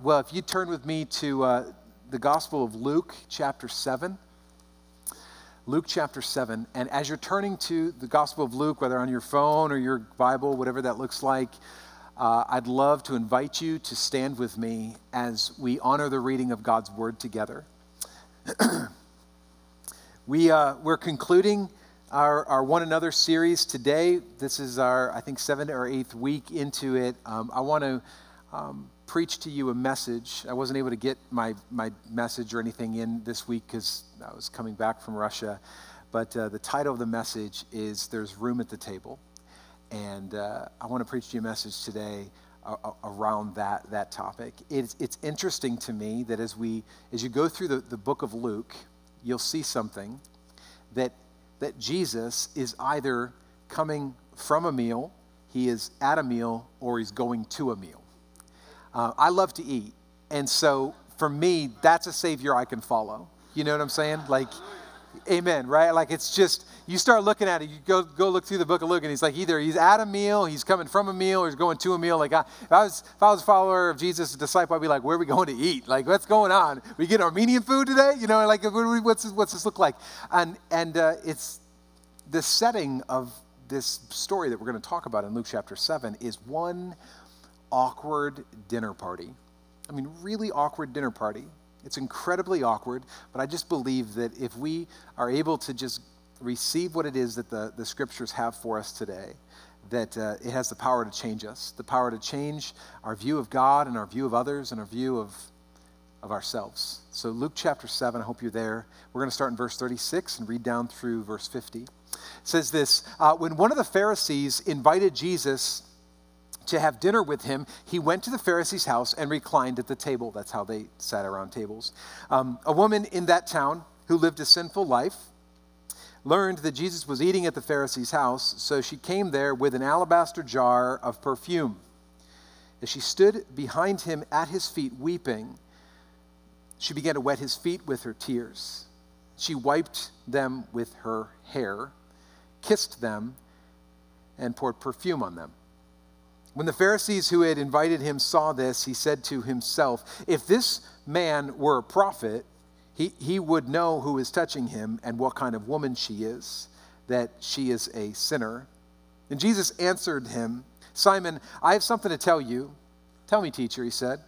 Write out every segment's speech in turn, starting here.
Well, if you turn with me to uh, the Gospel of Luke, chapter 7. Luke chapter 7. And as you're turning to the Gospel of Luke, whether on your phone or your Bible, whatever that looks like, uh, I'd love to invite you to stand with me as we honor the reading of God's Word together. we, uh, we're concluding our, our One Another series today. This is our, I think, seventh or eighth week into it. Um, I want to. Um, preach to you a message. I wasn't able to get my, my message or anything in this week because I was coming back from Russia. But uh, the title of the message is There's Room at the Table. And uh, I want to preach to you a message today around that, that topic. It's, it's interesting to me that as, we, as you go through the, the book of Luke, you'll see something that, that Jesus is either coming from a meal, he is at a meal, or he's going to a meal. Uh, I love to eat. And so for me, that's a Savior I can follow. You know what I'm saying? Like, amen, right? Like it's just, you start looking at it, you go, go look through the book of Luke, and he's like, either he's at a meal, he's coming from a meal, or he's going to a meal. Like, I, if, I was, if I was a follower of Jesus, a disciple, I'd be like, where are we going to eat? Like, what's going on? We get Armenian food today? You know, like, what's what's this look like? And, and uh, it's the setting of this story that we're going to talk about in Luke chapter 7 is one awkward dinner party. I mean, really awkward dinner party. It's incredibly awkward, but I just believe that if we are able to just receive what it is that the, the scriptures have for us today, that uh, it has the power to change us, the power to change our view of God and our view of others and our view of, of ourselves. So, Luke chapter 7, I hope you're there. We're going to start in verse 36 and read down through verse 50. It says this uh, When one of the Pharisees invited Jesus to have dinner with him, he went to the Pharisee's house and reclined at the table. That's how they sat around tables. Um, a woman in that town who lived a sinful life learned that Jesus was eating at the Pharisee's house, so she came there with an alabaster jar of perfume. As she stood behind him at his feet, weeping, she began to wet his feet with her tears. She wiped them with her hair, kissed them, and poured perfume on them. When the Pharisees who had invited him saw this, he said to himself, If this man were a prophet, he, he would know who is touching him and what kind of woman she is, that she is a sinner. And Jesus answered him, Simon, I have something to tell you. Tell me, teacher, he said.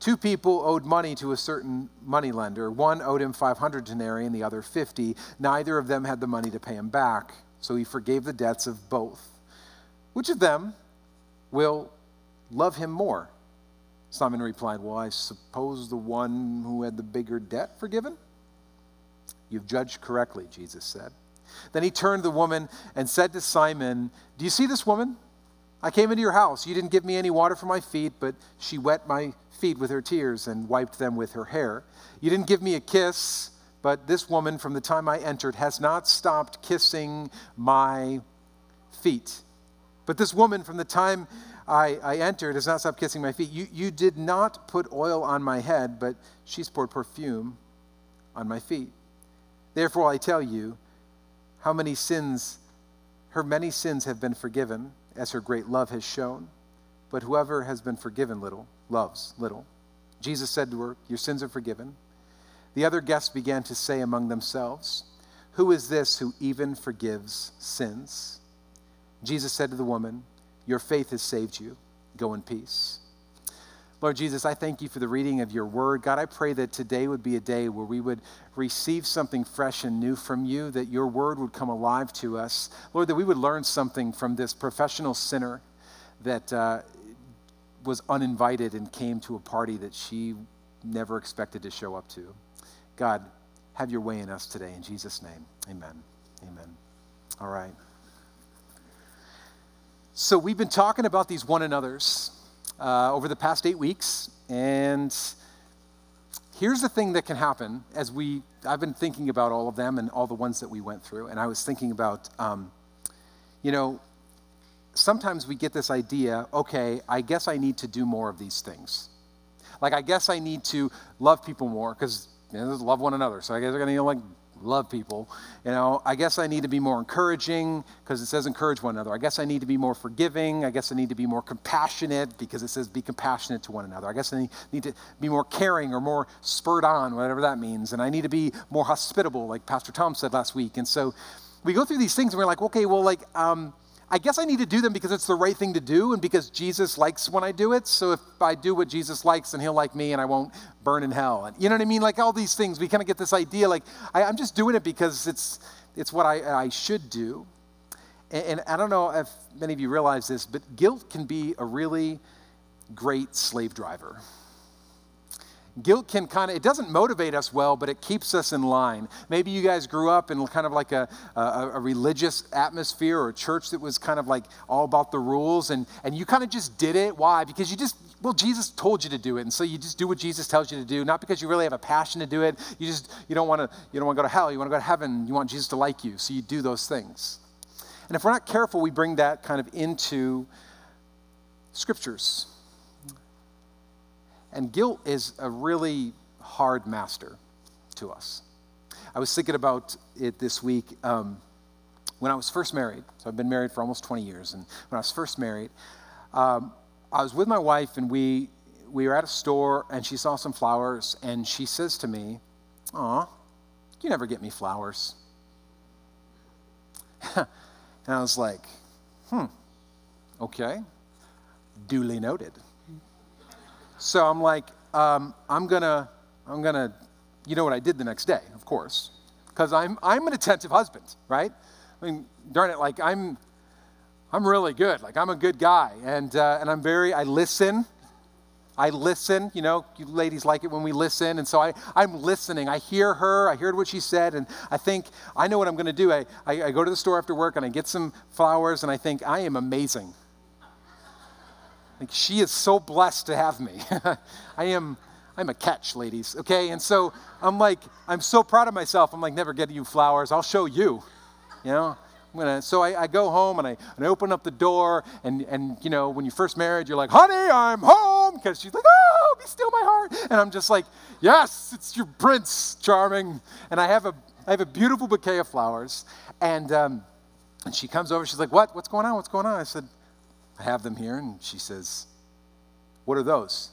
Two people owed money to a certain moneylender. One owed him 500 denarii and the other 50. Neither of them had the money to pay him back, so he forgave the debts of both. Which of them will love him more? Simon replied, Well, I suppose the one who had the bigger debt forgiven? You've judged correctly, Jesus said. Then he turned to the woman and said to Simon, Do you see this woman? I came into your house. You didn't give me any water for my feet, but she wet my feet with her tears and wiped them with her hair. You didn't give me a kiss, but this woman, from the time I entered, has not stopped kissing my feet. But this woman, from the time I, I entered, has not stopped kissing my feet. You, you did not put oil on my head, but she's poured perfume on my feet. Therefore, I tell you, how many sins, her many sins have been forgiven, as her great love has shown. But whoever has been forgiven little loves little. Jesus said to her, Your sins are forgiven. The other guests began to say among themselves, Who is this who even forgives sins? Jesus said to the woman, Your faith has saved you. Go in peace. Lord Jesus, I thank you for the reading of your word. God, I pray that today would be a day where we would receive something fresh and new from you, that your word would come alive to us. Lord, that we would learn something from this professional sinner that uh, was uninvited and came to a party that she never expected to show up to. God, have your way in us today. In Jesus' name, amen. Amen. All right. So, we've been talking about these one another's uh, over the past eight weeks, and here's the thing that can happen as we, I've been thinking about all of them and all the ones that we went through, and I was thinking about, um, you know, sometimes we get this idea okay, I guess I need to do more of these things. Like, I guess I need to love people more because you know, love one another. So I guess I'm going to like love people. You know, I guess I need to be more encouraging because it says encourage one another. I guess I need to be more forgiving. I guess I need to be more compassionate because it says be compassionate to one another. I guess I need to be more caring or more spurred on, whatever that means. And I need to be more hospitable, like Pastor Tom said last week. And so we go through these things and we're like, okay, well, like, um, I guess I need to do them because it's the right thing to do and because Jesus likes when I do it. So if I do what Jesus likes, then he'll like me and I won't burn in hell. And you know what I mean? Like all these things, we kind of get this idea like I, am just doing it because it's it's what I, I should do. And, and I don't know if many of you realize this, but guilt can be a really great slave driver guilt can kind of it doesn't motivate us well but it keeps us in line. Maybe you guys grew up in kind of like a, a, a, religious atmosphere or a church that was kind of like all about the rules and, and you kind of just did it. Why? Because you just well jesus told you to do it and so you just do what jesus tells you to do not because you really have a passion to do it. You just you don't want to you don't want to go to hell you want to go to heaven you want jesus to like you so you do those things. And if we're not careful we bring that kind of into scriptures and guilt is a really hard master to us. I was thinking about it this week. Um, when I was first married, so I've been married for almost 20 years, and when I was first married, um, I was with my wife, and we we were at a store, and she saw some flowers, and she says to me, "Aw, you never get me flowers." and I was like, "Hmm, okay, duly noted." So I'm like, um, I'm gonna, I'm gonna, you know what I did the next day, of course, because I'm, I'm an attentive husband, right? I mean, darn it, like I'm, I'm really good. Like I'm a good guy, and uh, and I'm very, I listen. I listen, you know, you ladies like it when we listen. And so I, I'm listening. I hear her. I heard what she said. And I think, I know what I'm going to do. I, I, I go to the store after work and I get some flowers and I think, I am amazing. Like she is so blessed to have me. I am I'm a catch, ladies. Okay? And so I'm like, I'm so proud of myself. I'm like, never get you flowers. I'll show you. You know? I'm gonna, so I, I go home and I, and I open up the door and, and you know when you're first married you're like honey I'm home because she's like oh be still my heart and I'm just like yes it's your prince charming and I have a I have a beautiful bouquet of flowers and um, and she comes over she's like what what's going on what's going on I said I have them here. And she says, What are those?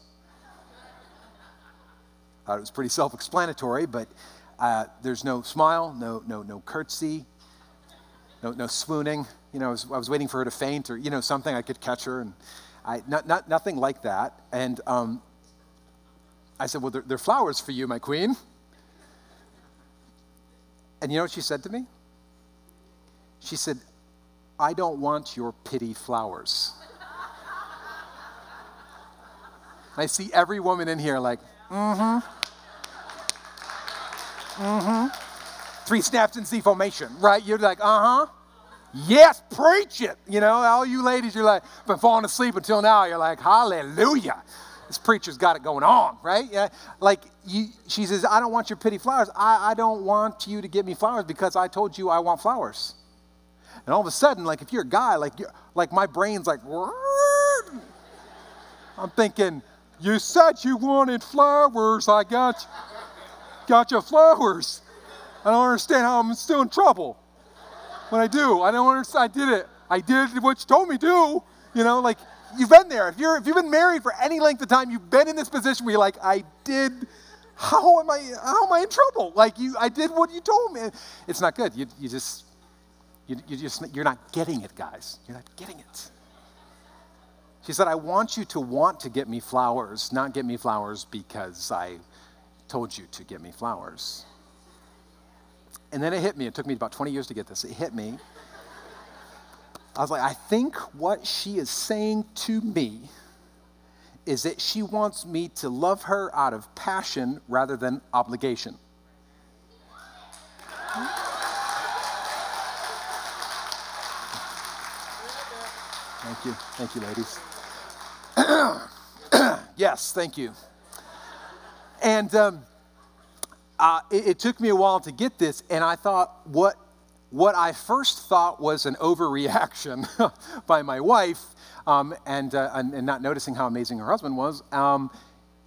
Thought it was pretty self explanatory, but uh, there's no smile, no, no, no curtsy, no, no swooning. You know, I was, I was, waiting for her to faint or, you know, something. I could catch her. And I, not, not, nothing like that. And um, I said, Well, they're, they're flowers for you, my queen. And you know what she said to me? She said, I don't want your pity flowers. I see every woman in here like, mm hmm. Mm hmm. Three snaps in C formation, right? You're like, uh huh. Yes, preach it. You know, all you ladies, you're like, been falling asleep until now. You're like, hallelujah. This preacher's got it going on, right? Yeah. Like, you, she says, I don't want your pity flowers. I, I don't want you to give me flowers because I told you I want flowers. And all of a sudden, like if you're a guy, like like my brain's like, I'm thinking, you said you wanted flowers. I got you, got you flowers. I don't understand how I'm still in trouble. When I do, I don't understand. I did it. I did what you told me to. You know, like you've been there. If you're if you've been married for any length of time, you've been in this position where you're like, I did. How am I? How am I in trouble? Like you, I did what you told me. It's not good. You, you just you, you just, you're not getting it, guys. You're not getting it. She said, I want you to want to get me flowers, not get me flowers because I told you to get me flowers. And then it hit me. It took me about 20 years to get this. It hit me. I was like, I think what she is saying to me is that she wants me to love her out of passion rather than obligation. Thank you. Thank you, ladies. yes, thank you. And um, uh, it, it, took me a while to get this, and I thought what what I first thought was an overreaction by my wife, um, and, uh, and, and not noticing how amazing her husband was. Um,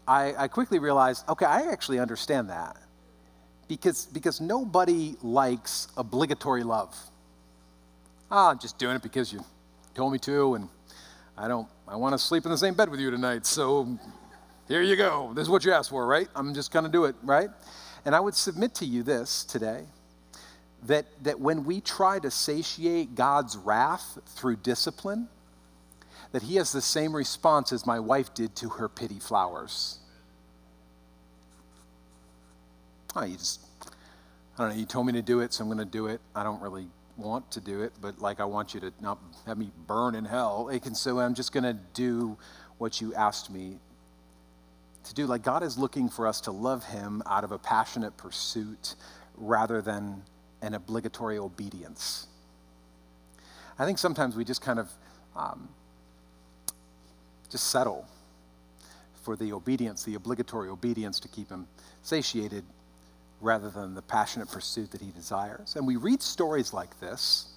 I, I quickly realized, okay, I actually understand that because, because nobody likes obligatory love. Ah, I'm just doing it because you told me to, and I don't, I want to sleep in the same bed with you tonight, so here you go. This is what you asked for, right? I'm just going to do it, right? And I would submit to you this today that, that when we try to satiate God's wrath through discipline, that He has the same response as my wife did to her pity flowers. Oh, you just, I don't know, you told me to do it, so I'm going to do it. I don't really want to do it, but like I want you to not have me burn in hell. And so I'm just going to do what you asked me to do. Like God is looking for us to love Him out of a passionate pursuit rather than an obligatory obedience. I think sometimes we just kind of um, just settle for the obedience, the obligatory obedience to keep Him satiated rather than the passionate pursuit that He desires. And we read stories like this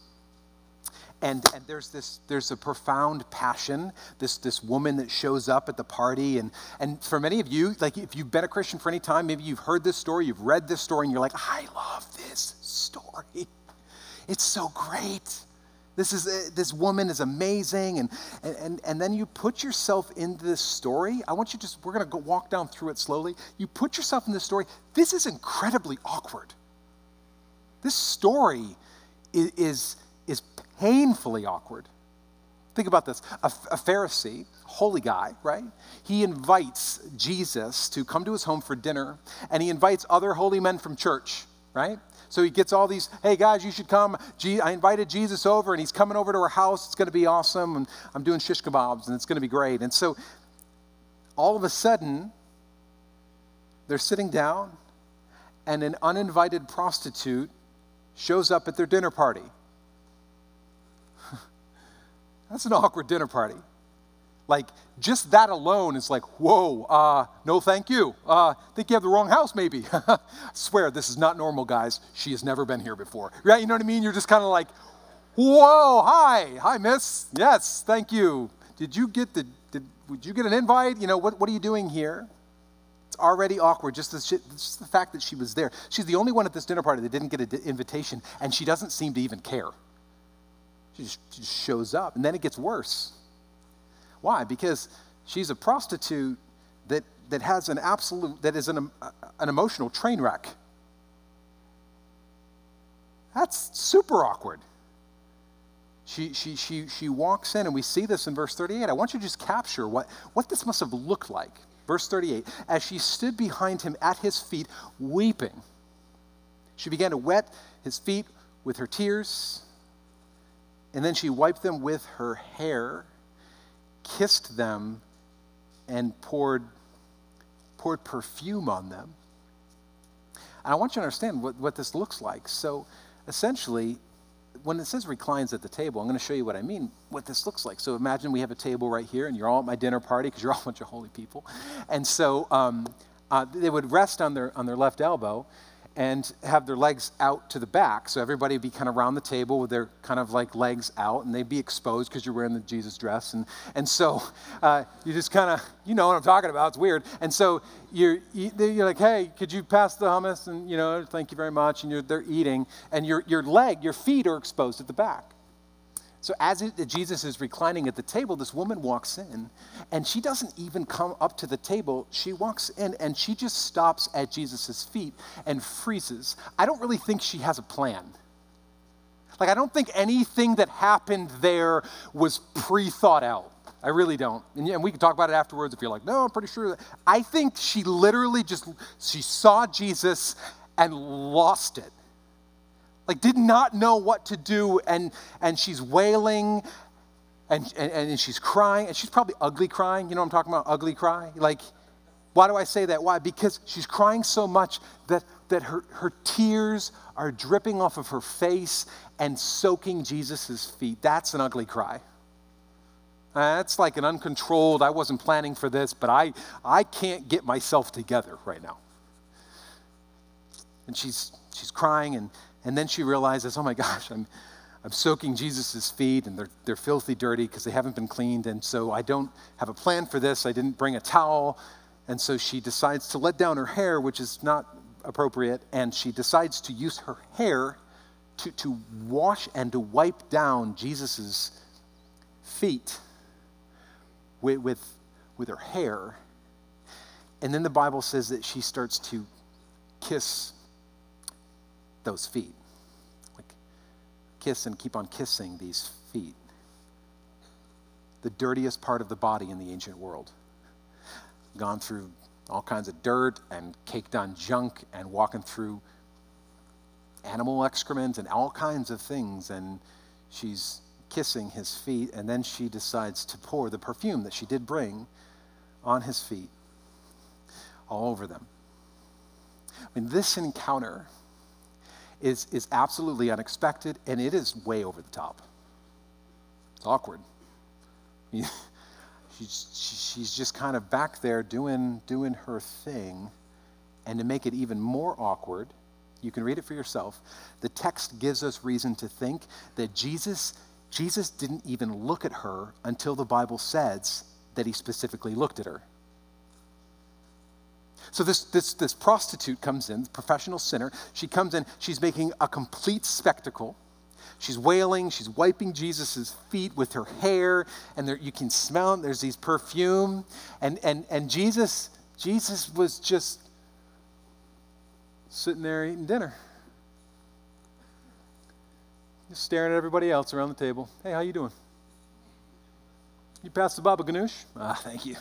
and, and there's this there's a profound passion this this woman that shows up at the party. And and for many of you like if you've been a christian for any time maybe you've heard this story you've read this story and you're like i love this story. It's so great this is uh, this woman is amazing and, and and then you put yourself into this story. I want you just we're going to go walk down through it slowly. You put yourself in this story. This is incredibly awkward. This story is, is is painfully awkward. Think about this. A, a, Pharisee, holy guy, right? He invites Jesus to come to his home for dinner, and he invites other holy men from church, right? So he gets all these, hey guys, you should come. I invited Jesus over, and he's coming over to our house. It's going to be awesome. And I'm doing shish kebabs, and it's going to be great. And so all of a sudden, they're sitting down, and an uninvited prostitute shows up at their dinner party. That's an awkward dinner party. Like, just that alone is like, whoa, uh, no thank you. Uh, think you have the wrong house, maybe. I swear, this is not normal, guys. She has never been here before. Right? You know what I mean? You're just kind of like, whoa, hi, hi, miss. Yes, thank you. Did you get the, did, did you get an invite? You know, what, what are you doing here? It's already awkward, just the, just the fact that she was there. She's the only one at this dinner party that didn't get an invitation, and she doesn't seem to even care. She just, she just shows up. And then it gets worse. Why? Because she's a prostitute that, that has an absolute, that is an, an emotional train wreck. That's super awkward. She, she, she, she walks in, and we see this in verse 38. I want you to just capture what, what this must have looked like. Verse 38 As she stood behind him at his feet, weeping, she began to wet his feet with her tears and then she wiped them with her hair, kissed them, and poured, poured perfume on them. And I want you to understand what, what this looks like. So essentially, when it says reclines at the table, I'm going to show you what I mean, what this looks like. So imagine we have a table right here, and you're all at my dinner party because you're all a bunch of holy people. And so um, uh, they would rest on their, on their left elbow, and have their legs out to the back. So everybody would be kind of around the table with their kind of like legs out, and they'd be exposed because you're wearing the Jesus dress. And, and so uh, you just kind of, you know what I'm talking about. It's weird. And so you're, you're like, hey, could you pass the hummus? And, you know, thank you very much. And you're, they're eating, and your, your leg, your feet are exposed at the back. So as Jesus is reclining at the table, this woman walks in, and she doesn't even come up to the table. She walks in and she just stops at Jesus' feet and freezes. I don't really think she has a plan. Like, I don't think anything that happened there was pre thought out. I really don't. And, we can talk about it afterwards if you're like, no, I'm pretty sure. I think she literally just, she saw Jesus and lost it like did not know what to do and and she's wailing and, and, and she's crying and she's probably ugly crying you know what i'm talking about ugly cry? Like why do i say that? Why? Because she's crying so much that that her, her tears are dripping off of her face and soaking jesus' feet. That's an ugly cry. That's like an uncontrolled i wasn't planning for this but i i can't get myself together right now. And she's she's crying and and then she realizes, oh my gosh, I'm, I'm soaking Jesus' feet and they're, they're filthy dirty because they haven't been cleaned. And so I don't have a plan for this. I didn't bring a towel. And so she decides to let down her hair, which is not appropriate, and she decides to use her hair to, to wash and to wipe down Jesus' feet with, with, with her hair. And then the Bible says that she starts to kiss those feet. Kiss and keep on kissing these feet. The dirtiest part of the body in the ancient world. Gone through all kinds of dirt and caked on junk and walking through animal excrement and all kinds of things. And she's kissing his feet, and then she decides to pour the perfume that she did bring on his feet, all over them. I mean, this encounter is, is absolutely unexpected, and it is way over the top. It's awkward. she's, she's just kind of back there doing, doing her thing. And to make it even more awkward, you can read it for yourself. The text gives us reason to think that Jesus, Jesus didn't even look at her until the Bible says that he specifically looked at her. So this, this, this prostitute comes in, professional sinner. She comes in, she's making a complete spectacle. She's wailing, she's wiping Jesus' feet with her hair, and there, you can smell it. There's these perfume. And, and, and Jesus, Jesus was just sitting there eating dinner. Just staring at everybody else around the table. Hey, how you doing? You passed the baba ganoush? Ah, thank you.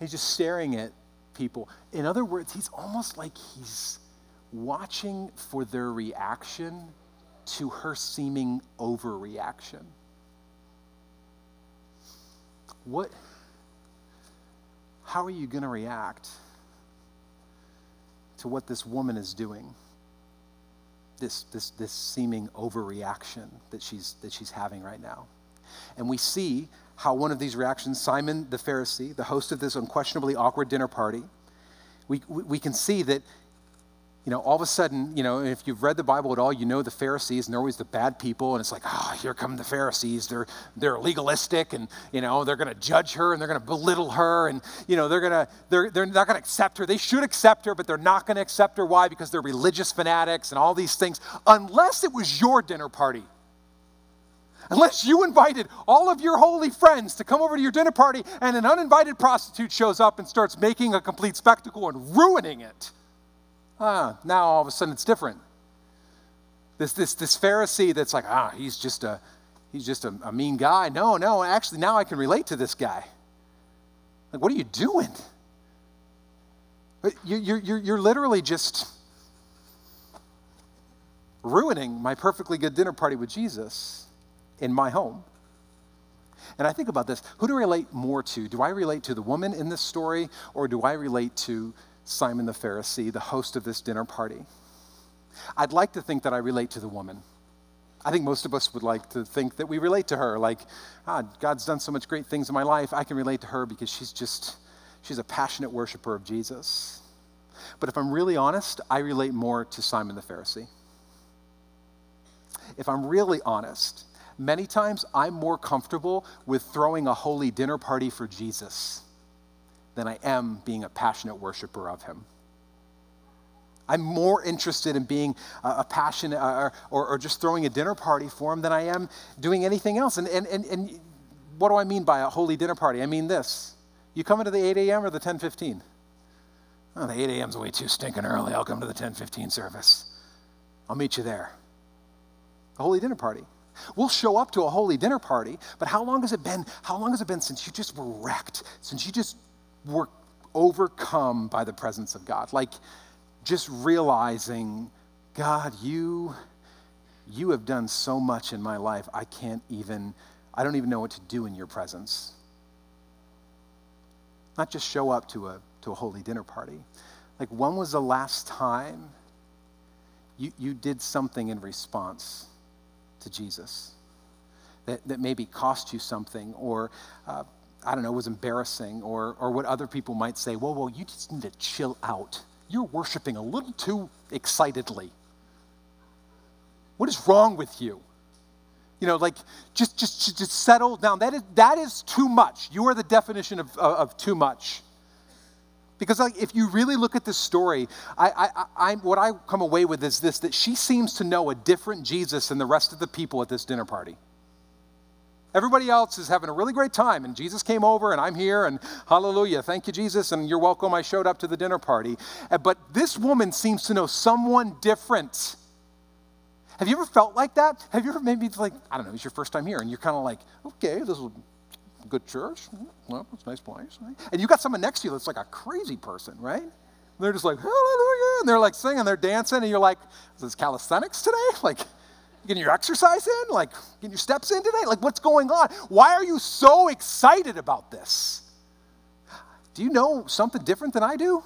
He's just staring at people. In other words, he's almost like he's watching for their reaction to her seeming overreaction. What, how are you going to react to what this woman is doing? This, this, this seeming overreaction that she's, that she's having right now. And we see how one of these reactions, Simon the Pharisee, the host of this unquestionably awkward dinner party, we, we, we can see that you know, all of a sudden, you know, if you've read the Bible at all, you know the Pharisees, and they're always the bad people, and it's like, ah, oh, here come the Pharisees. They're they're legalistic, and you know, they're going to judge her, and they're going to belittle her, and you know, they're to they're they're not going to accept her. They should accept her, but they're not going to accept her. Why? Because they're religious fanatics and all these things. Unless it was your dinner party. Unless you invited all of your holy friends to come over to your dinner party and an uninvited prostitute shows up and starts making a complete spectacle and ruining it. Ah, now all of a sudden it's different. This, this, this Pharisee that's like, ah, he's just a, he's just a, a mean guy. No, no, actually now I can relate to this guy. Like, what are you doing? You're, you're, you're literally just ruining my perfectly good dinner party with Jesus in my home. And I think about this who do I relate more to? Do I relate to the woman in this story, or do I relate to Simon the Pharisee, the host of this dinner party. I'd like to think that I relate to the woman. I think most of us would like to think that we relate to her. Like, ah, God's done so much great things in my life. I can relate to her because she's just, she's a passionate worshiper of Jesus. But if I'm really honest, I relate more to Simon the Pharisee. If I'm really honest, many times I'm more comfortable with throwing a holy dinner party for Jesus than I am being a passionate worshiper of Him. I'm more interested in being a, passionate uh, or, or, just throwing a dinner party for Him than I am doing anything else. And, and, and, and what do I mean by a holy dinner party? I mean this. You come into the 8 a.m. or the 10:15? Oh, the 8 a.m. is way too stinking early. I'll come to the 10:15 service. I'll meet you there. A holy dinner party. We'll show up to a holy dinner party, but how long has it been? How long has it been since you just were wrecked? Since you just were overcome by the presence of God. Like just realizing, God, you you have done so much in my life. I can't even I don't even know what to do in your presence. Not just show up to a to a holy dinner party. Like when was the last time you, you did something in response to Jesus that, that maybe cost you something or uh, I don't know, was embarrassing or, or what other people might say, whoa, whoa, you just need to chill out. You're worshiping a little too excitedly. What is wrong with you? You know, like just, just, just settle down. That is, that is too much. You are the definition of, of, of too much. Because like, if you really look at this story, I, I, I, what I come away with is this that she seems to know a different Jesus than the rest of the people at this dinner party. Everybody else is having a really great time, and Jesus came over, and I'm here, and hallelujah, thank you, Jesus, and you're welcome. I showed up to the dinner party. Uh, but this woman seems to know someone different. Have you ever felt like that? Have you ever maybe like, I don't know, it's your first time here, and you're kind of like, okay, this is good church. Mm, well, it's a nice place. And you got someone next to you that's like a crazy person, right? They're just like, hallelujah, and they're like singing, they're dancing, and you're like, is this calisthenics today? Like, getting your exercise in? Like, getting your steps in today? Like, what's going on? Why are you so excited about this? Do you know something different than I do?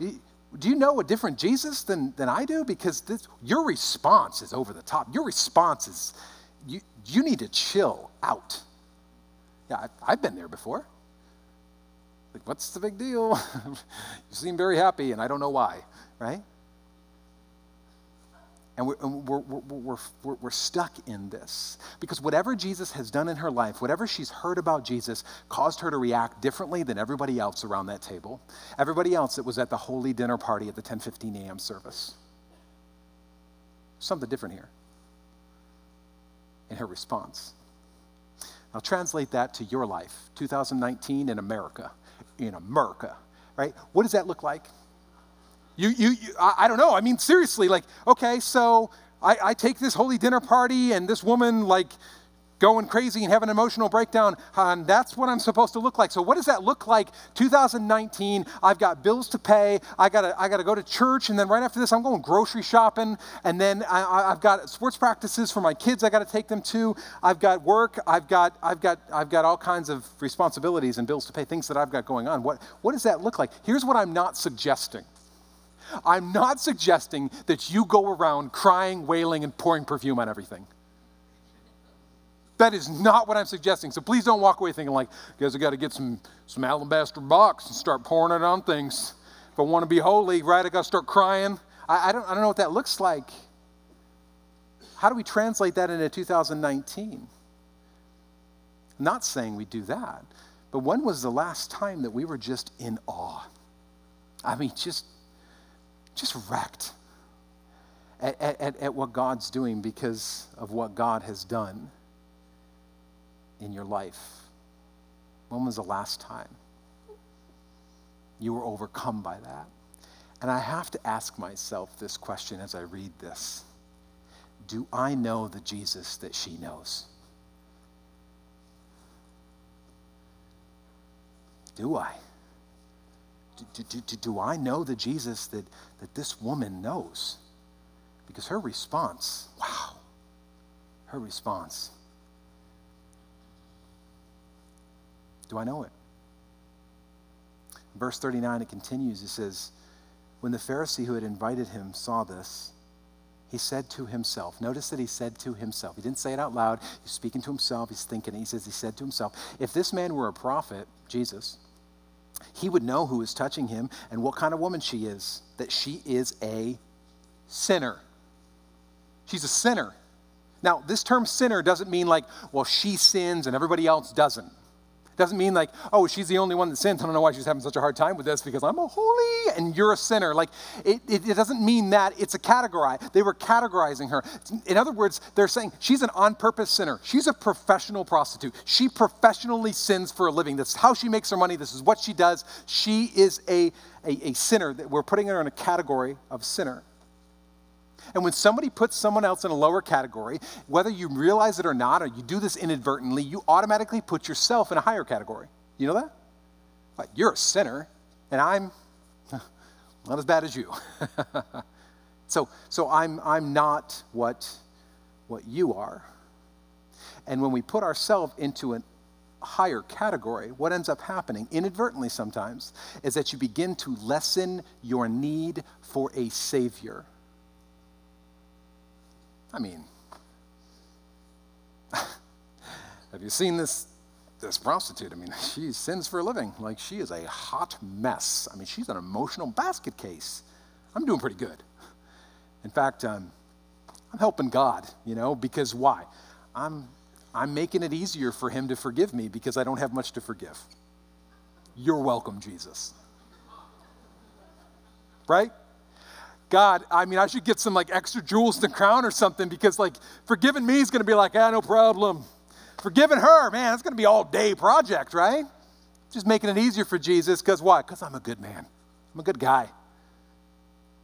Do you know a different Jesus than, than I do? Because this, your response is over the top. Your response is, you, you need to chill out. Yeah, I've, I've been there before. Like, what's the big deal? you seem very happy, and I don't know why, right? And we're, we're, we're, we're, we're, stuck in this. Because whatever Jesus has done in her life, whatever she's heard about Jesus, caused her to react differently than everybody else around that table. Everybody else that was at the holy dinner party at the 10:15 a.m. service. Something different here in her response. Now translate that to your life, 2019 in America. In America, right? What does that look like? You, you, you I, I, don't know. I mean, seriously, like, okay, so I, I take this holy dinner party and this woman, like, going crazy and have an emotional breakdown, and that's what I'm supposed to look like. So, what does that look like? 2019, I've got bills to pay. I gotta, I gotta go to church, and then right after this, I'm going grocery shopping, and then I, have got sports practices for my kids. I got to take them to. I've got work. I've got, I've got, I've got all kinds of responsibilities and bills to pay. Things that I've got going on. What, what does that look like? Here's what I'm not suggesting. I'm not suggesting that you go around crying, wailing, and pouring perfume on everything. That is not what I'm suggesting. So please don't walk away thinking like, guys, I got to get some, some alabaster box and start pouring it on things. If I want to be holy, right, I got to start crying. I, I, don't, I don't know what that looks like. How do we translate that into 2019? I'm not saying we do that, but when was the last time that we were just in awe? I mean, just just wrecked at, at, at what God's doing because of what God has done in your life. When was the last time you were overcome by that? And I have to ask myself this question as I read this Do I know the Jesus that she knows? Do I? do, do, do, do I know the Jesus that, that this woman knows? Because her response, wow, her response. Do I know it? Verse 39, it continues. It says, When the Pharisee who had invited him saw this, he said to himself, notice that he said to himself. He didn't say it out loud. He's speaking to himself. He's thinking. He says, he said to himself, if this man were a prophet, Jesus, he would know who is touching him and what kind of woman she is, that she is a sinner. She's a sinner. Now, this term sinner doesn't mean like, well, she sins and everybody else doesn't. Doesn't mean like, oh, she's the only one that sins. I don't know why she's having such a hard time with this because I'm a holy and you're a sinner. Like, it, it, it doesn't mean that. It's a category. They were categorizing her. In other words, they're saying she's an on purpose sinner. She's a professional prostitute. She professionally sins for a living. That's how she makes her money. This is what she does. She is a, a, a sinner. We're putting her in a category of sinner. And when somebody puts someone else in a lower category, whether you realize it or not, or you do this inadvertently, you automatically put yourself in a higher category. You know that? Like, you're a sinner, and I'm not as bad as you. so, so I'm, I'm not what, what you are. And when we put ourselves into a higher category, what ends up happening, inadvertently sometimes, is that you begin to lessen your need for a Savior. I mean, have you seen this this prostitute? I mean, she sins for a living. Like she is a hot mess. I mean, she's an emotional basket case. I'm doing pretty good. In fact, um, I'm helping God, you know, because why? I'm I'm making it easier for him to forgive me because I don't have much to forgive. You're welcome, Jesus. right? God, I mean, I should get some like extra jewels the crown or something because like forgiving me is going to be like, ah, no problem. Forgiving her, man, it's going to be all day project, right? Just making it easier for Jesus because why? Because I'm a good man. I'm a good guy.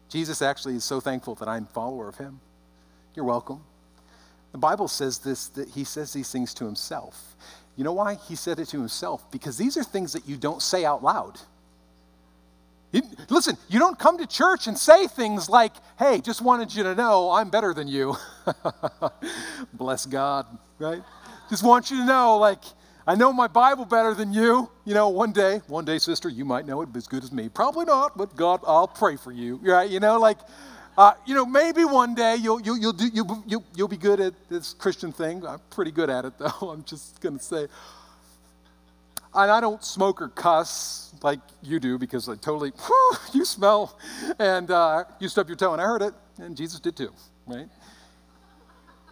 Jesus actually is so thankful that I'm a follower of him. You're welcome. The Bible says this that he says these things to himself. You know why he said it to himself? Because these are things that you don't say out loud. Listen, you don't come to church and say things like, hey, just wanted you to know I'm better than you. Bless God, right? Just want you to know, like, I know my Bible better than you. You know, one day, one day, sister, you might know it as good as me. Probably not, but God, I'll pray for you. Right? You know, like, uh, you know, maybe one day you'll, you'll, you'll, do, you'll, you'll, you'll be good at this Christian thing. I'm pretty good at it, though. I'm just going to say. And I don't smoke or cuss like you do because I totally, whew, you smell. And uh, you stub your toe, and I heard it, and Jesus did too, right?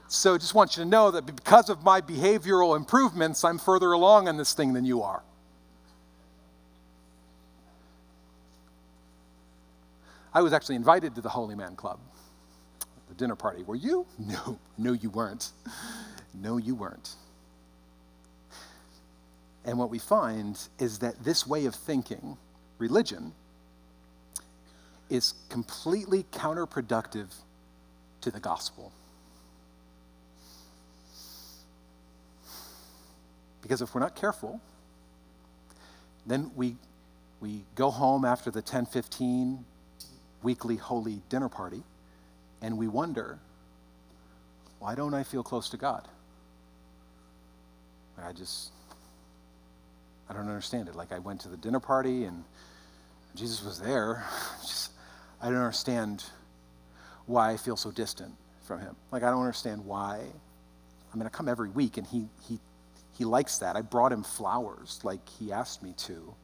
So just want you to know that because of my behavioral improvements, I'm further along on this thing than you are. I was actually invited to the Holy Man Club, the dinner party. Were you? No, no, you weren't. No, you weren't. And what we find is that this way of thinking, religion, is completely counterproductive to the gospel. Because if we're not careful, then we, we go home after the 1015 weekly holy dinner party and we wonder, why don't I feel close to God? I just, I don't understand it. Like I went to the dinner party and Jesus was there. Just, I don't understand why I feel so distant from him. Like I don't understand why. I mean, I come every week and he, he, he likes that. I brought him flowers like he asked me to.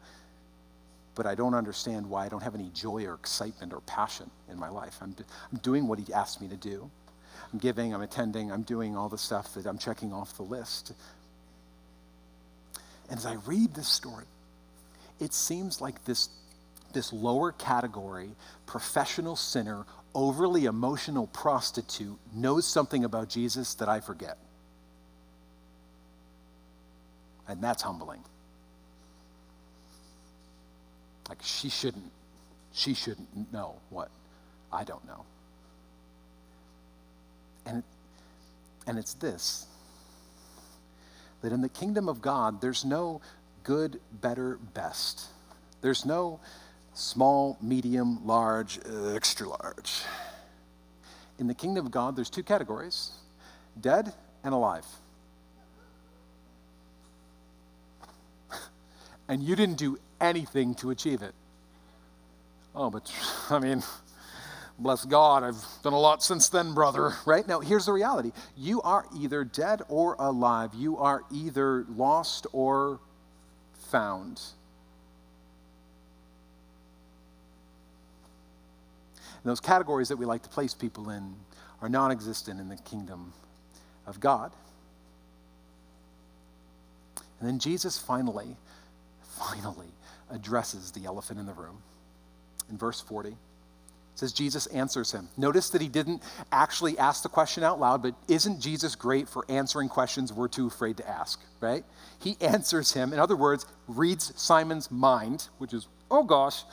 But I don't understand why I don't have any joy or excitement or passion in my life. I'm, I'm doing what he asked me to do. I'm giving, I'm attending, I'm doing all the stuff that I'm checking off the list. And as I read this story, it seems like this, this lower category, professional sinner, overly emotional prostitute knows something about Jesus that I forget. And that's humbling. Like she shouldn't, she shouldn't know what I don't know. And, and it's this that in the kingdom of God, there's no good, better, best. There's no small, medium, large, extra large. In the kingdom of God, there's two categories dead and alive. and you didn't do anything to achieve it. Oh, but I mean, bless God, I've done a lot since then, brother. Right? Now, here's the reality you are either dead or alive, you are either lost or found. And those categories that we like to place people in are non existent in the kingdom of God. And then Jesus finally finally addresses the elephant in the room. In verse 40, it says Jesus answers him. Notice that he didn't actually ask the question out loud, but isn't Jesus great for answering questions we're too afraid to ask, right? He answers him, in other words, reads Simon's mind, which is, oh gosh,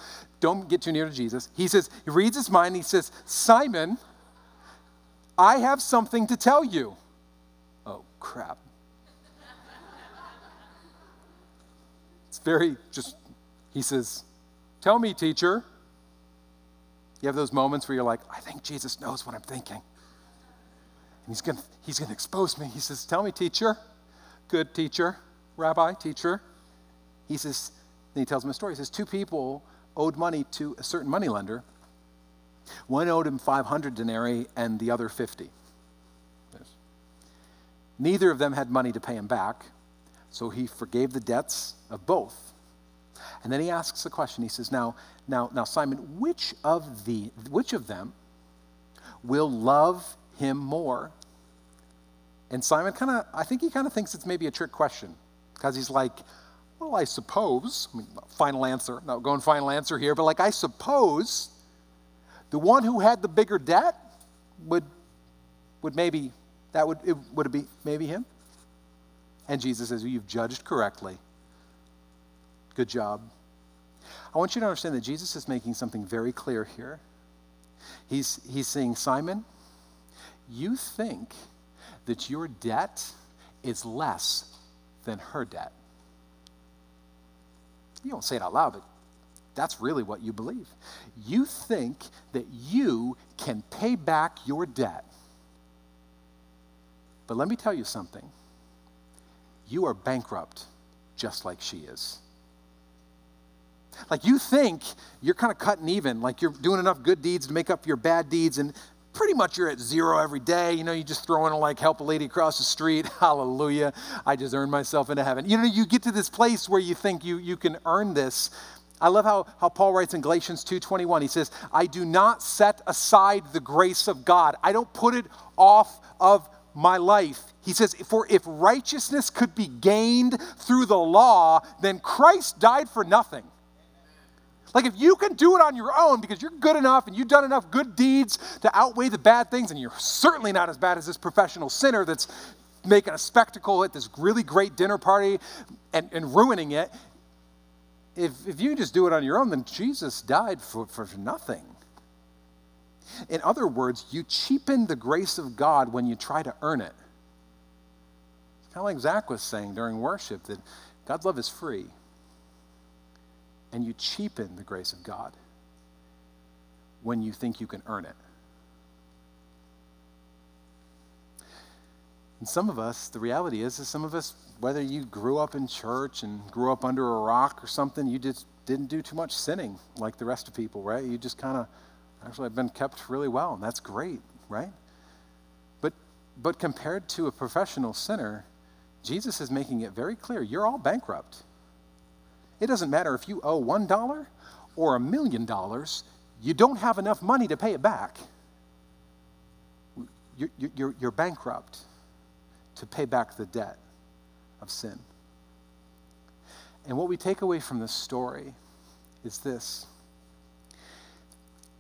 don't get too near to Jesus. He says, he reads his mind, he says, Simon, I have something to tell you. Oh, crap. It's very just, he says, Tell me, teacher. You have those moments where you're like, I think Jesus knows what I'm thinking. And he's going he's to expose me. He says, Tell me, teacher. Good teacher, rabbi, teacher. He says, and he tells him a story. He says, Two people owed money to a certain moneylender. One owed him 500 denarii and the other 50. Neither of them had money to pay him back, so he forgave the debts of both. And then he asks the question. He says, Now, now, now, Simon, which of the which of them will love him more? And Simon kind of, I think he kind of thinks it's maybe a trick question. Because he's like, well, I suppose, I mean, final answer, not going final answer here, but like, I suppose The one who had the bigger debt would, would maybe, that would, it, would it be maybe him? And Jesus says, You've judged correctly. Good job. I want you to understand that Jesus is making something very clear here. He's, he's saying, Simon, you think that your debt is less than her debt. You don't say it out loud, but that's really what you believe. You think that you can pay back your debt. But let me tell you something you are bankrupt just like she is. Like you think you're kind of cutting even, like you're doing enough good deeds to make up for your bad deeds, and pretty much you're at zero every day. You know, you just throw in a like help a lady across the street. Hallelujah. I just earned myself into heaven. You know, you get to this place where you think you, you can earn this. I love how, how Paul writes in Galatians 2:21. He says, I do not set aside the grace of God. I don't put it off of my life. He says, For if righteousness could be gained through the law, then Christ died for nothing. Like if you can do it on your own because you're good enough and you've done enough good deeds to outweigh the bad things, and you're certainly not as bad as this professional sinner that's making a spectacle at this really great dinner party and, and ruining it. If, if you just do it on your own, then Jesus died for, for nothing. In other words, you cheapen the grace of God when you try to earn it. It's kind of like Zach was saying during worship that God's love is free and you cheapen the grace of God when you think you can earn it. And some of us, the reality is, is some of us, whether you grew up in church and grew up under a rock or something, you just didn't do too much sinning like the rest of people, right? You just kind of actually have been kept really well, and that's great, right? But but compared to a professional sinner, Jesus is making it very clear you're all bankrupt. It doesn't matter if you owe $1 or a million dollars, you don't have enough money to pay it back. You're, you're, you're bankrupt to pay back the debt of sin. And what we take away from this story is this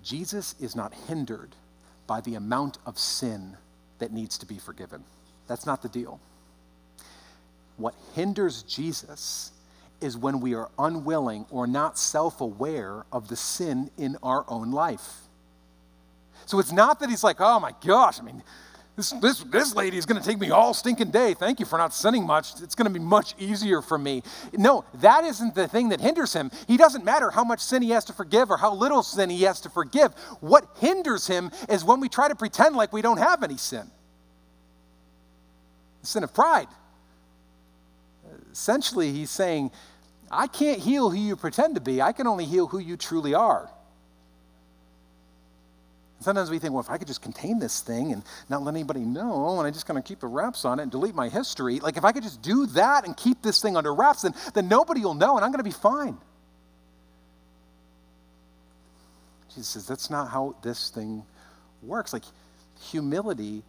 Jesus is not hindered by the amount of sin that needs to be forgiven. That's not the deal. What hinders Jesus is when we are unwilling or not self aware of the sin in our own life. So it's not that he's like, oh my gosh, I mean, this, this, this lady is going to take me all stinking day. Thank you for not sinning much. It's going to be much easier for me. No, that isn't the thing that hinders him. He doesn't matter how much sin he has to forgive or how little sin he has to forgive. What hinders him is when we try to pretend like we don't have any sin the sin of pride. Essentially, he's saying, I can't heal who you pretend to be, I can only heal who you truly are. Sometimes we think, well, if I could just contain this thing and not let anybody know, and I just kind of keep the wraps on it and delete my history, like if I could just do that and keep this thing under wraps, then, then nobody will know and I'm going to be fine. Jesus says, that's not how this thing works. Like, humility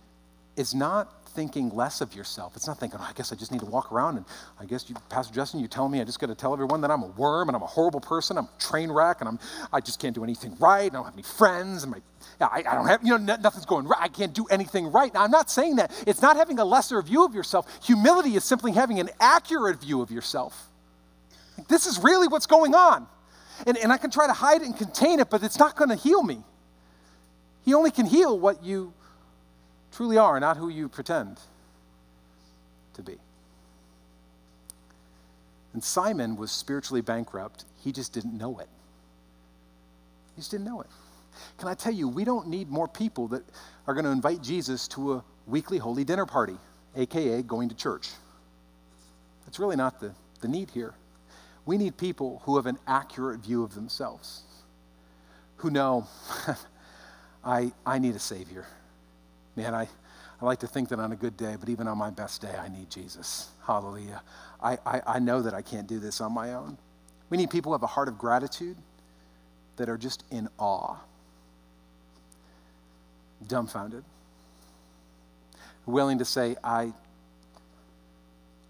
is not thinking less of yourself. It's not thinking, oh, I guess I just need to walk around and I guess you, Pastor Justin, you tell me I just got to tell everyone that I'm a worm and I'm a horrible person, I'm a train wreck, and I'm, I just can't do anything right. I don't have any friends, and my, I, I don't have, you know, nothing's going right. I can't do anything right. Now, I'm not saying that. It's not having a lesser view of yourself. Humility is simply having an accurate view of yourself. This is really what's going on. And, and I can try to hide it and contain it, but it's not going to heal me. He only can heal what you truly are, not who you pretend to be. And Simon was spiritually bankrupt. He just didn't know it. He just didn't know it. Can I tell you, we don't need more people that are going to invite Jesus to a weekly holy dinner party, AKA going to church. That's really not the, the need here. We need people who have an accurate view of themselves, who know, I, I need a Savior. Man, I, I like to think that on a good day, but even on my best day, I need Jesus. Hallelujah. I, I, I know that I can't do this on my own. We need people who have a heart of gratitude that are just in awe, dumbfounded, willing to say, I,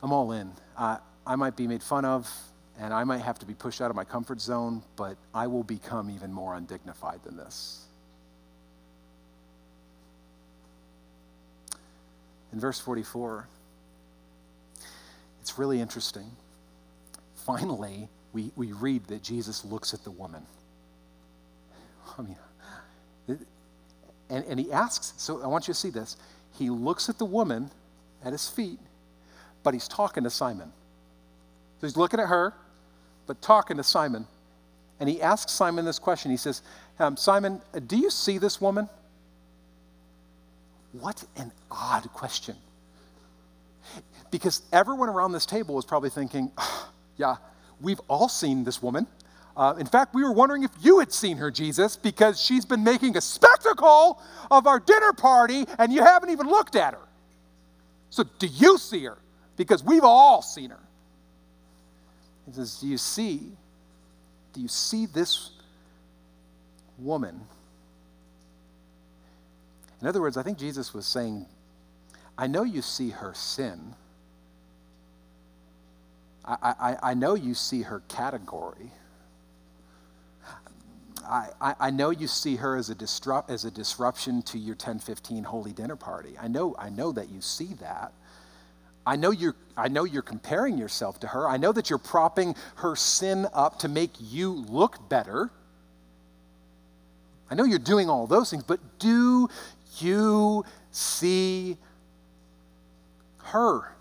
I'm all in. I, I might be made fun of, and I might have to be pushed out of my comfort zone, but I will become even more undignified than this. In verse 44, it's really interesting. Finally, we, we read that Jesus looks at the woman. I mean, and, and he asks, so I want you to see this. He looks at the woman at his feet, but he's talking to Simon. So he's looking at her, but talking to Simon. And he asks Simon this question. He says, um, Simon, do you see this woman? What an odd question. Because everyone around this table was probably thinking, oh, yeah, we've all seen this woman. Uh, in fact, we were wondering if you had seen her, Jesus, because she's been making a spectacle of our dinner party and you haven't even looked at her. So, do you see her? Because we've all seen her. He says, Do you see? Do you see this woman? In other words, I think Jesus was saying, I know you see her sin. I, I, I know you see her category. I, I, I know you see her as a, disrupt, as a disruption to your 1015 holy dinner party. I know, I know that you see that. I know, you're, I know you're comparing yourself to her. I know that you're propping her sin up to make you look better. I know you're doing all those things, but do you see her?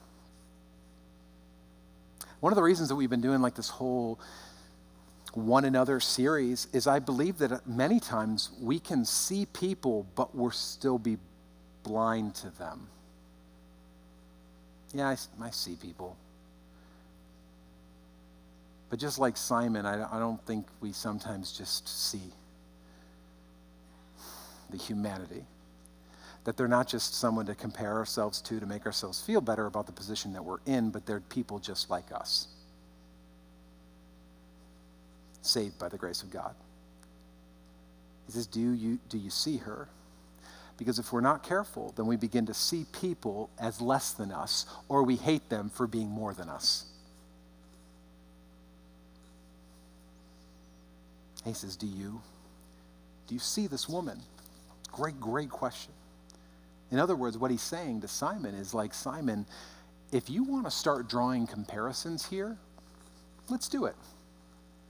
One of the reasons that we've been doing like this whole one another series is I believe that many times we can see people, but we'll still be blind to them. Yeah, I, I see people. But just like Simon, I, I don't think we sometimes just see the humanity. That they're not just someone to compare ourselves to to make ourselves feel better about the position that we're in, but they're people just like us, saved by the grace of God. He says, Do you, do you see her? Because if we're not careful, then we begin to see people as less than us, or we hate them for being more than us. He says, Do you? Do you see this woman? Great, great question. In other words, what he's saying to Simon is like, Simon, if you want to start drawing comparisons here, let's do it.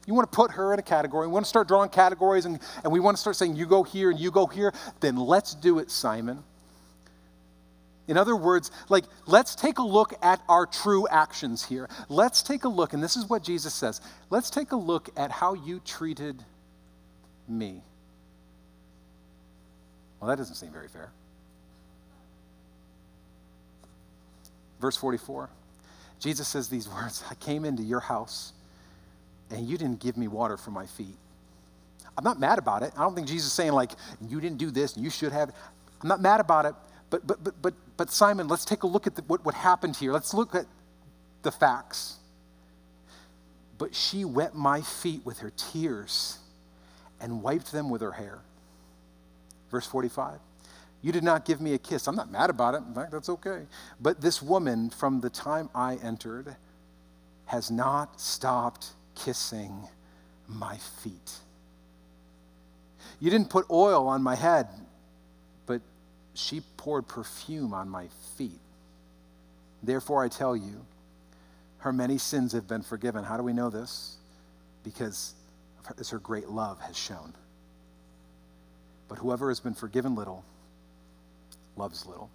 You want to put her in a category. We want to start drawing categories and, and we want to start saying, you go here and you go here. Then let's do it, Simon. In other words, like, let's take a look at our true actions here. Let's take a look, and this is what Jesus says let's take a look at how you treated me. Well, that doesn't seem very fair. Verse 44 Jesus says these words I came into your house and you didn't give me water for my feet. I'm not mad about it. I don't think Jesus is saying, like, you didn't do this and you should have. I'm not mad about it. But, but, but, but, but Simon, let's take a look at the, what, what happened here. Let's look at the facts. But she wet my feet with her tears and wiped them with her hair. Verse 45. You did not give me a kiss. I'm not mad about it. In fact, that's okay. But this woman, from the time I entered, has not stopped kissing my feet. You didn't put oil on my head, but she poured perfume on my feet. Therefore, I tell you, her many sins have been forgiven. How do we know this? Because as her great love has shown. But whoever has been forgiven little loves little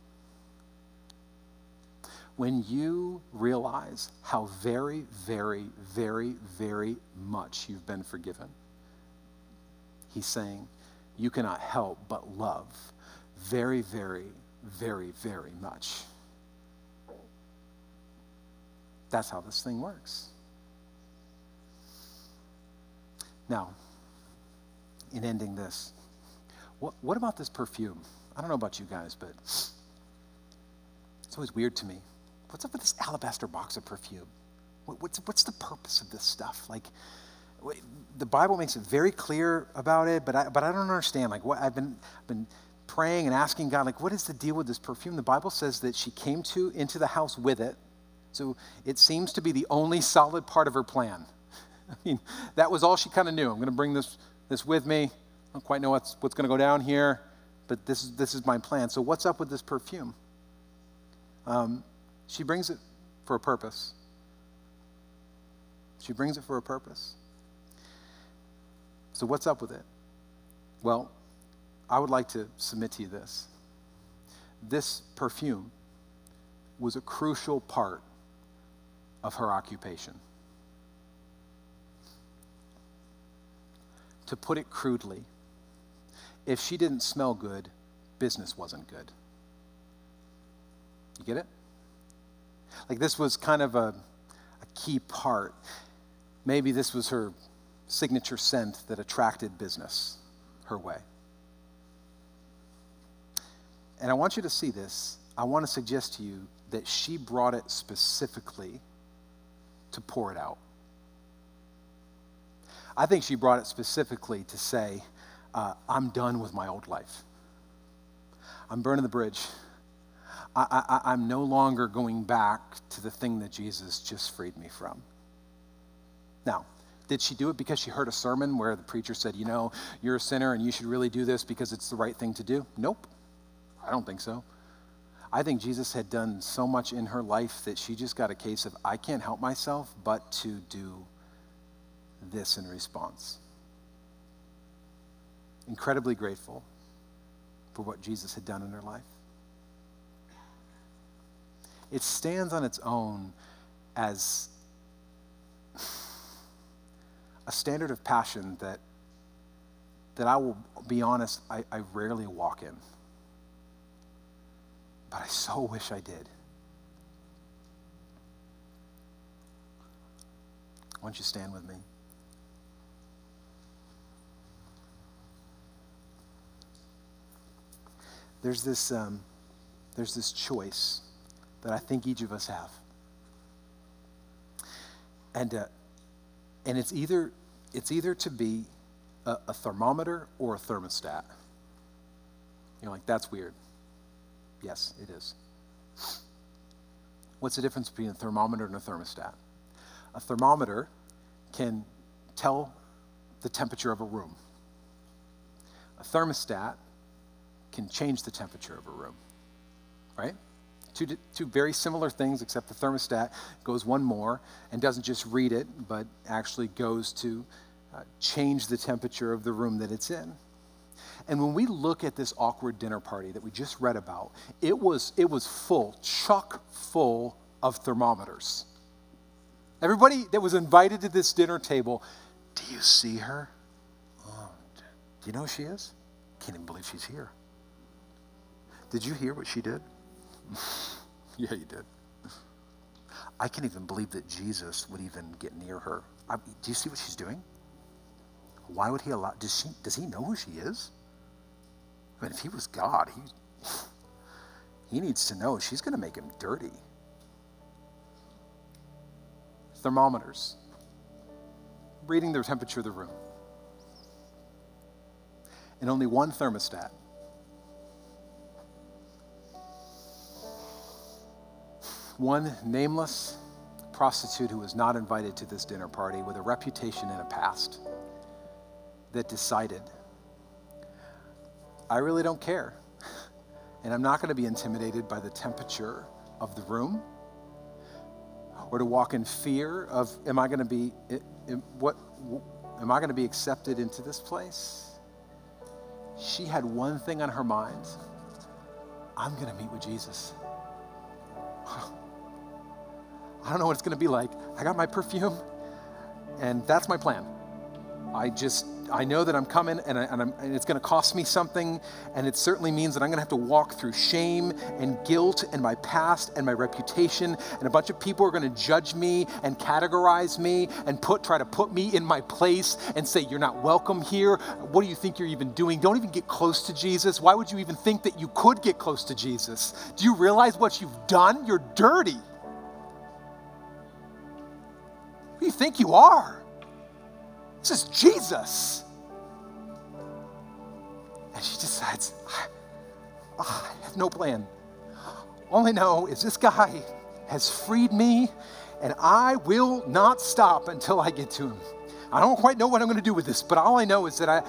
when you realize how very, very, very, very much you've been forgiven, he's saying you cannot help but love very, very, very, very much. That's how this thing works. Now, in ending this, what, what about this perfume? I don't know about you guys, but it's always weird to me what's up with this alabaster box of perfume? What's, what's the purpose of this stuff? Like, the Bible makes it very clear about it, but I, but I don't understand. Like, what I've been, been praying and asking God, like, what is the deal with this perfume? The Bible says that she came to into the house with it, so it seems to be the only solid part of her plan. I mean, that was all she kind of knew. I'm going to bring this this with me. I don't quite know what's what's going to go down here, but this is this is my plan. So what's up with this perfume? Um, she brings it for a purpose. She brings it for a purpose. So, what's up with it? Well, I would like to submit to you this. This perfume was a crucial part of her occupation. To put it crudely, if she didn't smell good, business wasn't good. You get it? Like this was kind of a, a key part. Maybe this was her signature scent that attracted business her way. And I want you to see this. I want to suggest to you that she brought it specifically to pour it out. I think she brought it specifically to say, uh, I'm done with my old life. I'm burning the bridge. I, I, I'm no longer going back to the thing that Jesus just freed me from. Now, did she do it because she heard a sermon where the preacher said, You know, you're a sinner and you should really do this because it's the right thing to do? Nope. I don't think so. I think Jesus had done so much in her life that she just got a case of, I can't help myself but to do this in response. Incredibly grateful for what Jesus had done in her life. It stands on its own as a standard of passion that, that I will be honest, I, I rarely walk in but I so wish I did. Why don't you stand with me? There's this, um, there's this choice that I think each of us have. And, uh, and it's, either, it's either to be a, a thermometer or a thermostat. You're like, that's weird. Yes, it is. What's the difference between a thermometer and a thermostat? A thermometer can tell the temperature of a room. A thermostat can change the temperature of a room, right? Two, two very similar things, except the thermostat goes one more and doesn't just read it, but actually goes to uh, change the temperature of the room that it's in. And when we look at this awkward dinner party that we just read about, it was, it was full, chock full of thermometers. Everybody that was invited to this dinner table, do you see her? Oh, do you know who she is? Can't even believe she's here. Did you hear what she did? yeah, you did. I can't even believe that Jesus would even get near her. I, do you see what she's doing? Why would he allow? Does she? Does he know who she is? I mean, if he was God, he, he needs to know she's going to make him dirty. Thermometers, reading the temperature of the room, and only one thermostat. One nameless prostitute who was not invited to this dinner party with a reputation and a past that decided I really don't care. And I'm not going to be intimidated by the temperature of the room or to walk in fear of am I going to be what am I going to be accepted into this place? She had one thing on her mind. I'm going to meet with Jesus. I don't know what it's going to be like. I got my perfume, and that's my plan. I just I know that I'm coming and, I, and, and it's going to cost me something. And it certainly means that I'm going to have to walk through shame and guilt and my past and my reputation. And a bunch of people are going to judge me and categorize me and put, try to put me in my place and say, You're not welcome here. What do you think you're even doing? Don't even get close to Jesus. Why would you even think that you could get close to Jesus? Do you realize what you've done? You're dirty. You think you are? This is Jesus. And she decides, I, I have no plan. All I know is this guy has freed me, and I will not stop until I get to him. I don't quite know what I'm going to do with this, but all I know is that I,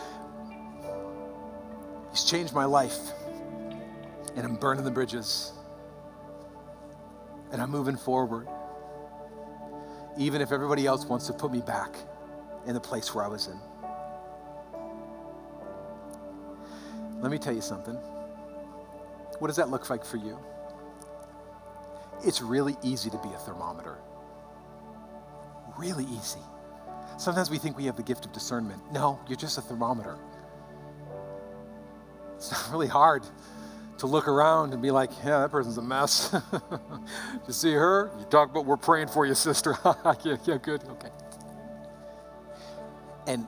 he's changed my life, and I'm burning the bridges. and I'm moving forward. Even if everybody else wants to put me back in the place where I was in. Let me tell you something. What does that look like for you? It's really easy to be a thermometer. Really easy. Sometimes we think we have the gift of discernment. No, you're just a thermometer. It's not really hard to look around and be like, yeah, that person's a mess. you see her? You talk about, we're praying for you, sister. yeah, yeah, good, okay. And,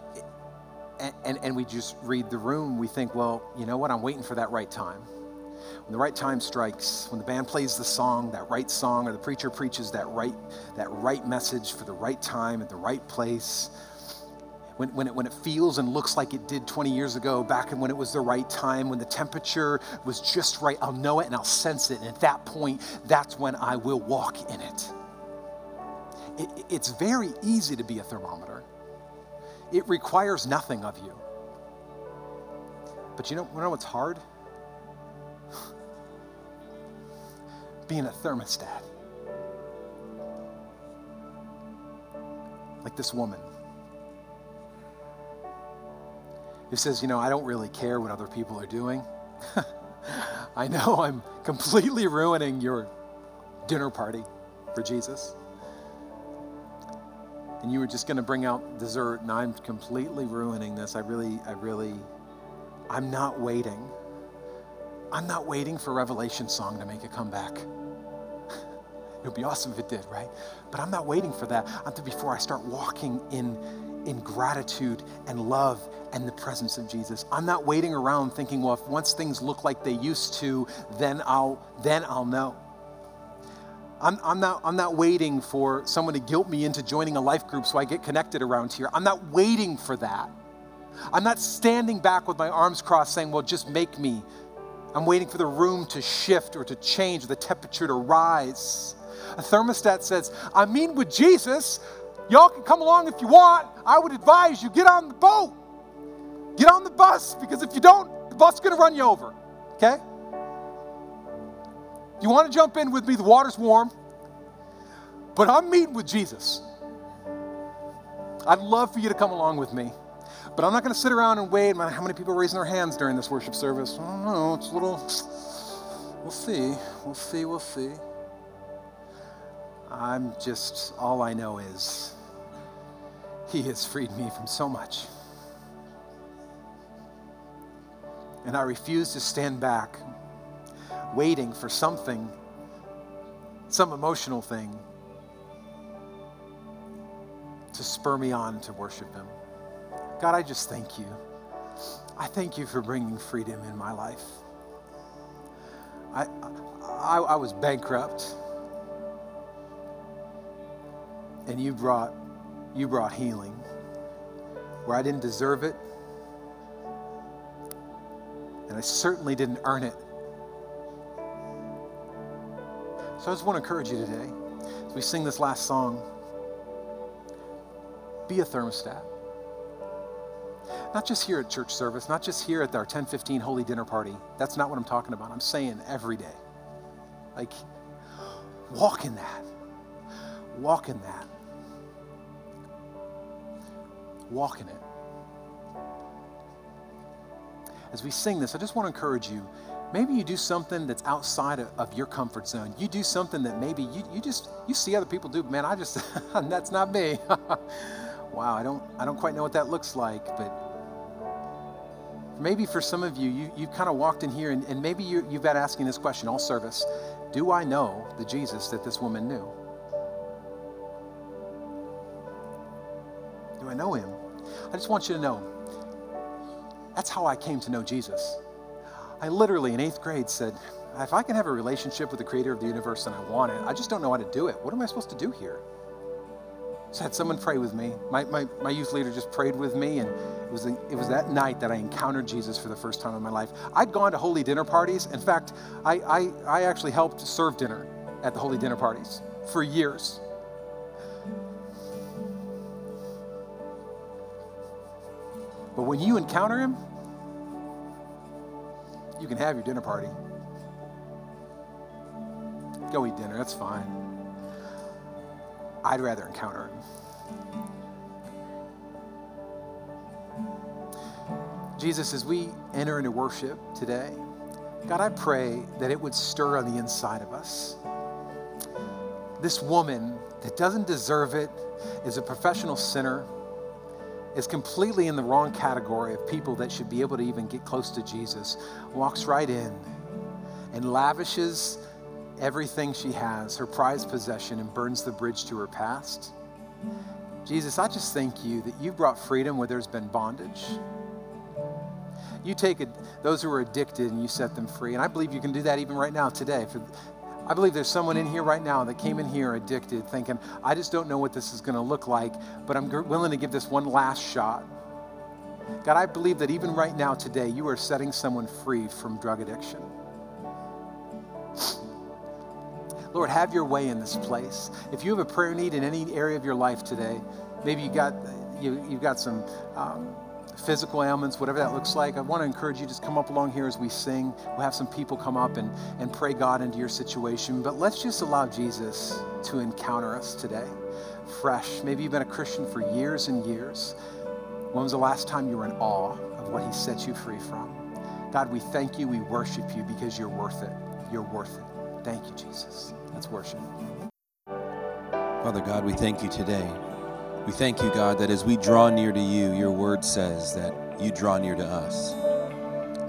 and, and we just read the room. We think, well, you know what? I'm waiting for that right time. When the right time strikes, when the band plays the song, that right song, or the preacher preaches that right, that right message for the right time at the right place, when, when, it, when it feels and looks like it did 20 years ago, back when it was the right time, when the temperature was just right, I'll know it and I'll sense it. And at that point, that's when I will walk in it. it it's very easy to be a thermometer, it requires nothing of you. But you know, you know what's hard? Being a thermostat. Like this woman who says, You know, I don't really care what other people are doing. I know I'm completely ruining your dinner party for Jesus. And you were just going to bring out dessert, and I'm completely ruining this. I really, I really, I'm not waiting. I'm not waiting for Revelation Song to make a comeback. it would be awesome if it did, right? But I'm not waiting for that until before I start walking in in gratitude and love and the presence of Jesus. I'm not waiting around thinking, well, if once things look like they used to, then I'll then I'll know. I'm, I'm, not, I'm not waiting for someone to guilt me into joining a life group so I get connected around here. I'm not waiting for that. I'm not standing back with my arms crossed saying, well, just make me. I'm waiting for the room to shift or to change, or the temperature to rise. A thermostat says, I mean, with Jesus, Y'all can come along if you want. I would advise you get on the boat. Get on the bus because if you don't, the bus is going to run you over. Okay? If you want to jump in with me, the water's warm. But I'm meeting with Jesus. I'd love for you to come along with me. But I'm not going to sit around and wait. How many people are raising their hands during this worship service? I don't know. It's a little. We'll see. We'll see. We'll see. I'm just, all I know is He has freed me from so much. And I refuse to stand back waiting for something, some emotional thing, to spur me on to worship Him. God, I just thank you. I thank you for bringing freedom in my life. I, I, I was bankrupt and you brought you brought healing where I didn't deserve it and I certainly didn't earn it. So I just want to encourage you today as we sing this last song be a thermostat. Not just here at church service, not just here at our 1015 holy dinner party. That's not what I'm talking about. I'm saying every day. Like, walk in that. Walk in that walk in it. As we sing this, I just want to encourage you. Maybe you do something that's outside of, of your comfort zone. You do something that maybe you, you just you see other people do. Man, I just that's not me. wow, I don't I don't quite know what that looks like, but maybe for some of you, you you kind of walked in here and, and maybe you, you've been asking this question all service. Do I know the Jesus that this woman knew? Do I know him? I just want you to know that's how I came to know Jesus. I literally in eighth grade said, if I can have a relationship with the creator of the universe and I want it, I just don't know how to do it. What am I supposed to do here? So I had someone pray with me. My, my, my youth leader just prayed with me, and it was, it was that night that I encountered Jesus for the first time in my life. I'd gone to holy dinner parties. In fact, I, I, I actually helped serve dinner at the holy dinner parties for years. But when you encounter him, you can have your dinner party. Go eat dinner, that's fine. I'd rather encounter him. Jesus, as we enter into worship today, God, I pray that it would stir on the inside of us. This woman that doesn't deserve it is a professional sinner, is completely in the wrong category of people that should be able to even get close to Jesus, walks right in and lavishes everything she has, her prized possession, and burns the bridge to her past. Jesus, I just thank you that you brought freedom where there's been bondage. You take a, those who are addicted and you set them free. And I believe you can do that even right now, today. For, I believe there's someone in here right now that came in here addicted, thinking, I just don't know what this is going to look like, but I'm willing to give this one last shot. God, I believe that even right now, today, you are setting someone free from drug addiction. Lord, have your way in this place. If you have a prayer need in any area of your life today, maybe you got you, you've got some um, physical ailments, whatever that looks like, I want to encourage you just come up along here as we sing. We'll have some people come up and, and pray God into your situation. But let's just allow Jesus to encounter us today, fresh. Maybe you've been a Christian for years and years. When was the last time you were in awe of what He set you free from? God, we thank you, we worship you because you're worth it. You're worth it. Thank you, Jesus. Let's worship. Father God, we thank you today. We thank you, God, that as we draw near to you, your word says that you draw near to us.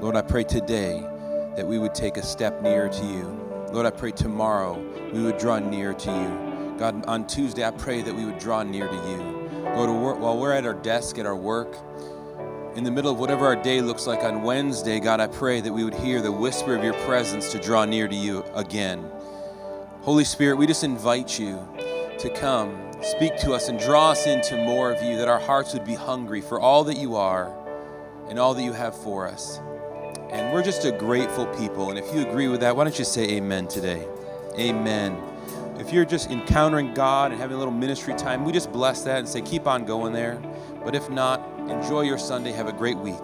Lord, I pray today that we would take a step nearer to you. Lord, I pray tomorrow we would draw near to you. God, on Tuesday, I pray that we would draw near to you. Lord, while we're at our desk, at our work, in the middle of whatever our day looks like on Wednesday, God, I pray that we would hear the whisper of your presence to draw near to you again. Holy Spirit, we just invite you to come Speak to us and draw us into more of you, that our hearts would be hungry for all that you are and all that you have for us. And we're just a grateful people. And if you agree with that, why don't you say amen today? Amen. If you're just encountering God and having a little ministry time, we just bless that and say, keep on going there. But if not, enjoy your Sunday. Have a great week.